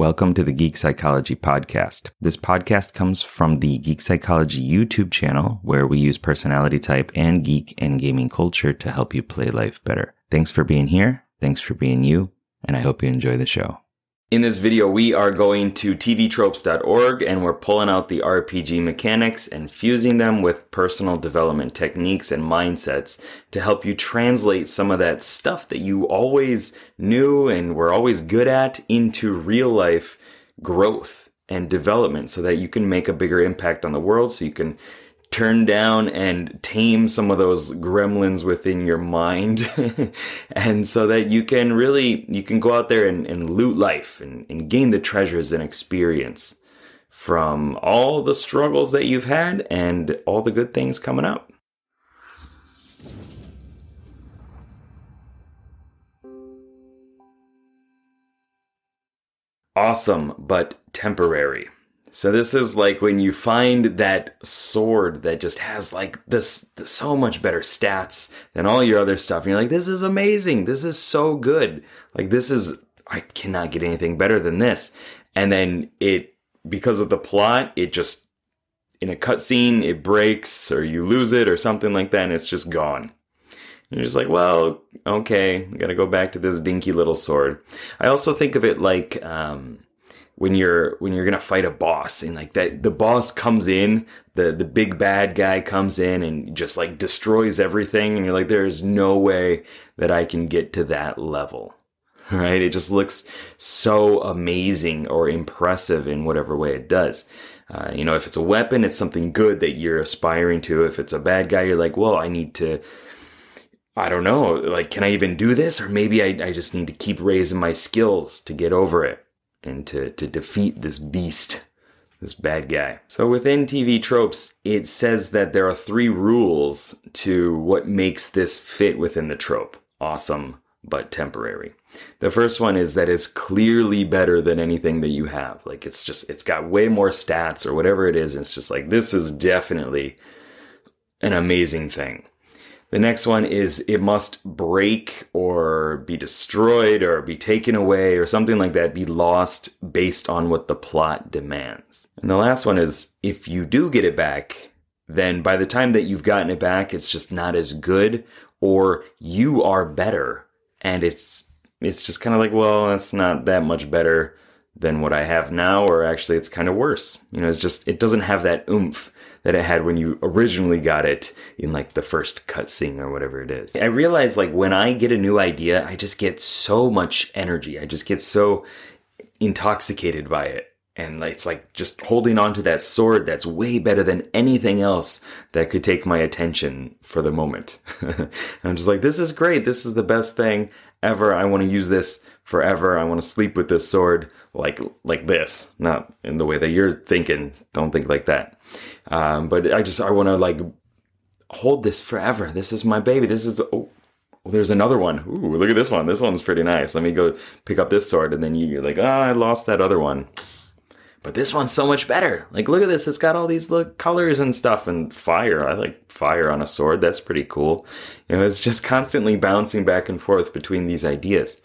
Welcome to the Geek Psychology Podcast. This podcast comes from the Geek Psychology YouTube channel, where we use personality type and geek and gaming culture to help you play life better. Thanks for being here. Thanks for being you. And I hope you enjoy the show. In this video, we are going to tvtropes.org and we're pulling out the RPG mechanics and fusing them with personal development techniques and mindsets to help you translate some of that stuff that you always knew and were always good at into real life growth and development so that you can make a bigger impact on the world so you can turn down and tame some of those gremlins within your mind. And so that you can really you can go out there and, and loot life and, and gain the treasures and experience from all the struggles that you've had and all the good things coming up. Awesome but temporary so this is like when you find that sword that just has like this, this, so much better stats than all your other stuff. And you're like, this is amazing. This is so good. Like this is, I cannot get anything better than this. And then it, because of the plot, it just, in a cutscene, it breaks or you lose it or something like that and it's just gone. And you're just like, well, okay, I gotta go back to this dinky little sword. I also think of it like, um, when you're when you're gonna fight a boss and like that the boss comes in the the big bad guy comes in and just like destroys everything and you're like there's no way that I can get to that level. Right? It just looks so amazing or impressive in whatever way it does. Uh, you know if it's a weapon it's something good that you're aspiring to. If it's a bad guy you're like well I need to I don't know like can I even do this? Or maybe I, I just need to keep raising my skills to get over it and to, to defeat this beast, this bad guy. So within TV tropes, it says that there are three rules to what makes this fit within the trope. Awesome, but temporary. The first one is that it's clearly better than anything that you have. Like it's just, it's got way more stats or whatever it is. It's just like, this is definitely an amazing thing. The next one is it must break or be destroyed or be taken away or something like that, be lost based on what the plot demands. And the last one is if you do get it back, then by the time that you've gotten it back, it's just not as good or you are better. And it's, it's just kind of like, well, that's not that much better than what I have now, or actually it's kind of worse. You know, it's just, it doesn't have that oomph that it had when you originally got it in like the first cutscene or whatever it is. I realize like when I get a new idea, I just get so much energy. I just get so intoxicated by it. And it's like just holding on to that sword that's way better than anything else that could take my attention for the moment. I'm just like, this is great. This is the best thing ever. I want to use this forever. I want to sleep with this sword like like this, not in the way that you're thinking. Don't think like that. Um, but I just I want to like hold this forever. This is my baby. This is the oh. There's another one. Ooh, look at this one. This one's pretty nice. Let me go pick up this sword, and then you're like, oh, I lost that other one. But this one's so much better. Like, look at this. It's got all these look colors and stuff and fire. I like fire on a sword. That's pretty cool. You know, it's just constantly bouncing back and forth between these ideas.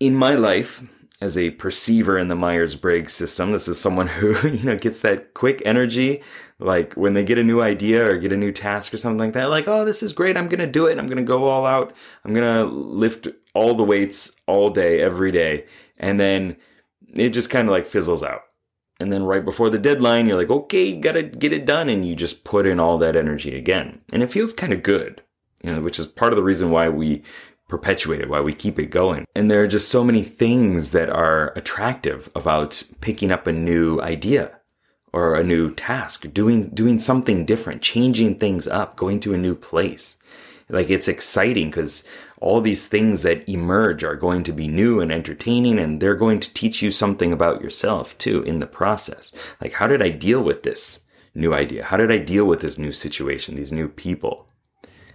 In my life, as a perceiver in the Myers-Briggs system. This is someone who, you know, gets that quick energy, like when they get a new idea or get a new task or something like that, like, oh, this is great. I'm going to do it. I'm going to go all out. I'm going to lift all the weights all day, every day. And then it just kind of like fizzles out. And then right before the deadline, you're like, okay, gotta get it done. And you just put in all that energy again. And it feels kind of good, you know, which is part of the reason why we perpetuate it, why we keep it going. And there are just so many things that are attractive about picking up a new idea or a new task, doing, doing something different, changing things up, going to a new place. Like it's exciting because all these things that emerge are going to be new and entertaining and they're going to teach you something about yourself too in the process. Like, how did I deal with this new idea? How did I deal with this new situation, these new people?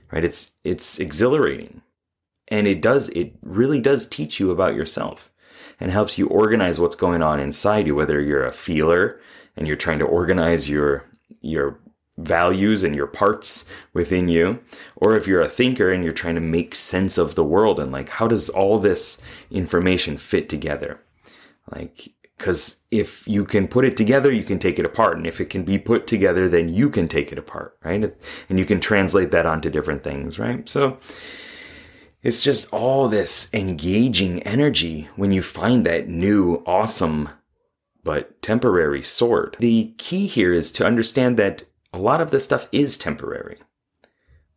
Right? It's, it's exhilarating. And it does, it really does teach you about yourself and helps you organize what's going on inside you, whether you're a feeler and you're trying to organize your, your values and your parts within you, or if you're a thinker and you're trying to make sense of the world and like, how does all this information fit together? Like, because if you can put it together, you can take it apart. And if it can be put together, then you can take it apart, right? And you can translate that onto different things, right? So it's just all this engaging energy when you find that new, awesome, but temporary sword. The key here is to understand that a lot of this stuff is temporary.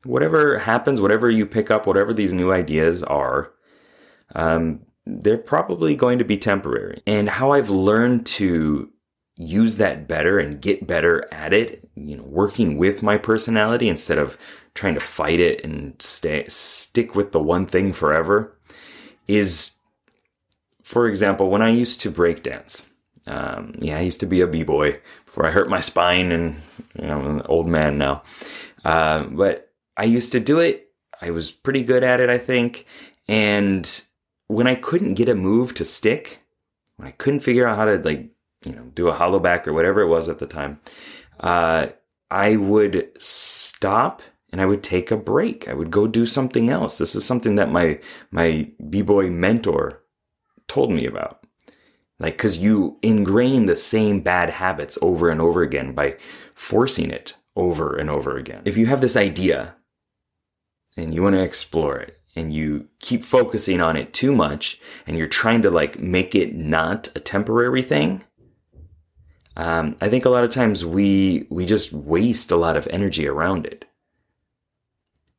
Whatever happens, whatever you pick up, whatever these new ideas are, um, they're probably going to be temporary. And how I've learned to use that better and get better at it, you know, working with my personality instead of trying to fight it and stay stick with the one thing forever is for example, when I used to break dance. Um, yeah, I used to be a b-boy before I hurt my spine and you know, I'm an old man now. Uh, but I used to do it. I was pretty good at it, I think. And when I couldn't get a move to stick, when I couldn't figure out how to like, you know, do a hollow back or whatever it was at the time, uh, I would stop and I would take a break. I would go do something else. This is something that my my b-boy mentor told me about. Like cuz you ingrain the same bad habits over and over again by forcing it over and over again. If you have this idea and you want to explore it and you keep focusing on it too much and you're trying to like make it not a temporary thing um, i think a lot of times we we just waste a lot of energy around it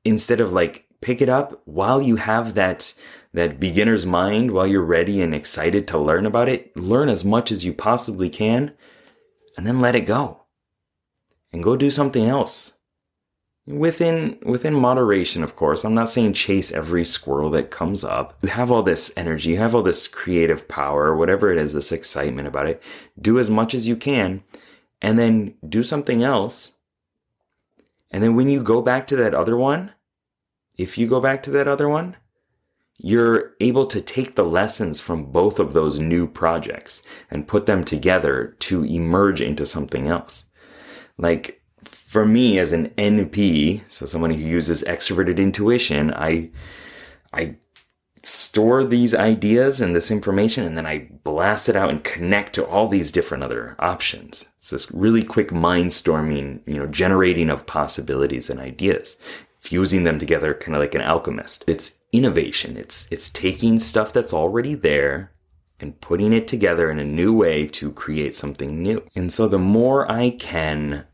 instead of like pick it up while you have that that beginner's mind while you're ready and excited to learn about it learn as much as you possibly can and then let it go. And go do something else. Within within moderation of course. I'm not saying chase every squirrel that comes up. You have all this energy. You have all this creative power whatever it is this excitement about it. Do as much as you can and then do something else. And then when you go back to that other one if you go back to that other one you're able to take the lessons from both of those new projects and put them together to emerge into something else like for me as an NP, so someone who uses extroverted intuition, I I store these ideas and this information and then I blast it out and connect to all these different other options. It's this really quick mind storming, you know, generating of possibilities and ideas, fusing them together kind of like an alchemist. It's innovation. It's it's taking stuff that's already there and putting it together in a new way to create something new. And so the more I can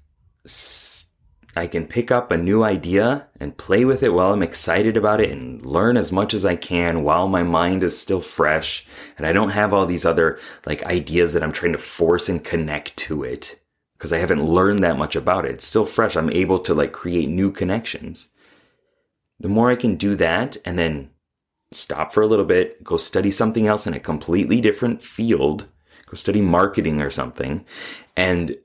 I can pick up a new idea and play with it while I'm excited about it and learn as much as I can while my mind is still fresh and I don't have all these other like ideas that I'm trying to force and connect to it because I haven't learned that much about it. It's still fresh. I'm able to like create new connections. The more I can do that and then stop for a little bit, go study something else in a completely different field, go study marketing or something and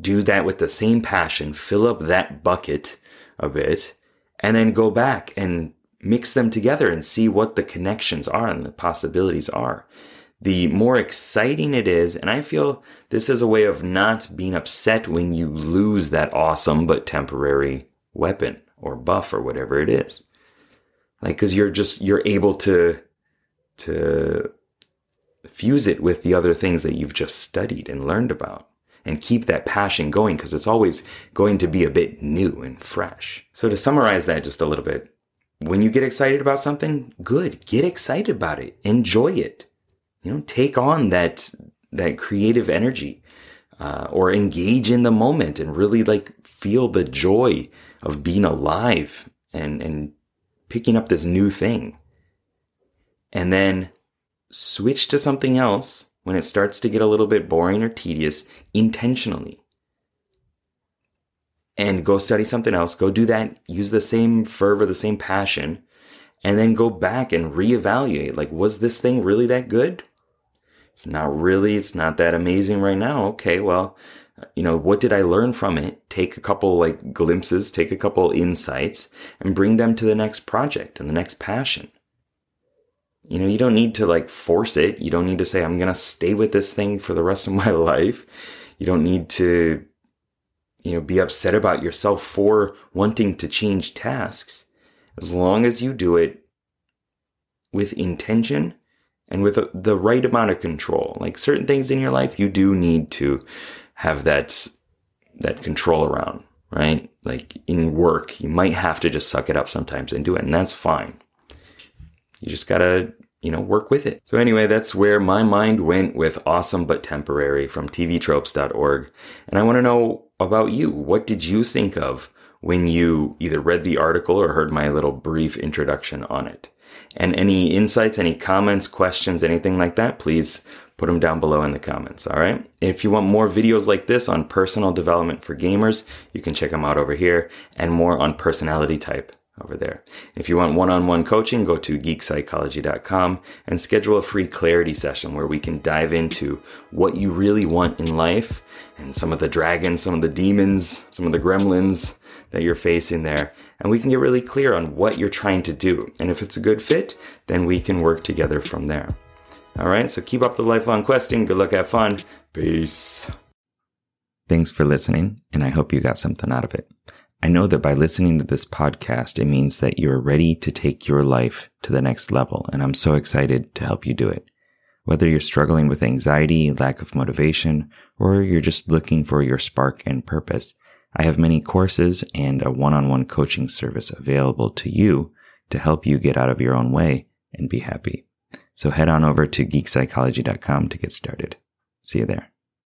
do that with the same passion, fill up that bucket a bit, and then go back and mix them together and see what the connections are and the possibilities are. The more exciting it is, and I feel this is a way of not being upset when you lose that awesome but temporary weapon or buff or whatever it is. Like, cause you're just, you're able to, to fuse it with the other things that you've just studied and learned about and keep that passion going because it's always going to be a bit new and fresh. So to summarize that just a little bit, when you get excited about something, good, get excited about it. Enjoy it. You know, take on that, that creative energy, uh, or engage in the moment and really like feel the joy of being alive and, and picking up this new thing. And then switch to something else when it starts to get a little bit boring or tedious intentionally. And go study something else, go do that, use the same fervor, the same passion, and then go back and reevaluate like, was this thing really that good? It's not really, it's not that amazing right now. Okay, well, you know, what did I learn from it? Take a couple like glimpses, take a couple insights, and bring them to the next project and the next passion. You know, you don't need to like force it. You don't need to say, I'm going to stay with this thing for the rest of my life. You don't need to, you know, be upset about yourself for wanting to change tasks. As long as you do it with intention and with the right amount of control. Like certain things in your life, you do need to have that, that control around, right? Like in work, you might have to just suck it up sometimes and do it, and that's fine. You just gotta, you know, work with it. So anyway, that's where my mind went with Awesome But Temporary from tvtropes.org. And I want to know about you. What did you think of when you either read the article or heard my little brief introduction on it? And any insights, any comments, questions, anything like that, please put them down below in the comments. All right. If you want more videos like this on personal development for gamers, you can check them out over here and more on personality type over there. If you want one-on-one coaching, go to geekpsychology.com and schedule a free clarity session where we can dive into what you really want in life and some of the dragons, some of the demons, some of the gremlins that you're facing there. And we can get really clear on what you're trying to do. And if it's a good fit, then we can work together from there. All right. So keep up the lifelong questing. Good luck. Have fun. Peace. Thanks for listening. And I hope you got something out of it. I know that by listening to this podcast, it means that you're ready to take your life to the next level. And I'm so excited to help you do it. Whether you're struggling with anxiety, lack of motivation, or you're just looking for your spark and purpose, I have many courses and a one-on-one coaching service available to you to help you get out of your own way and be happy. So head on over to geekpsychology.com to get started. See you there.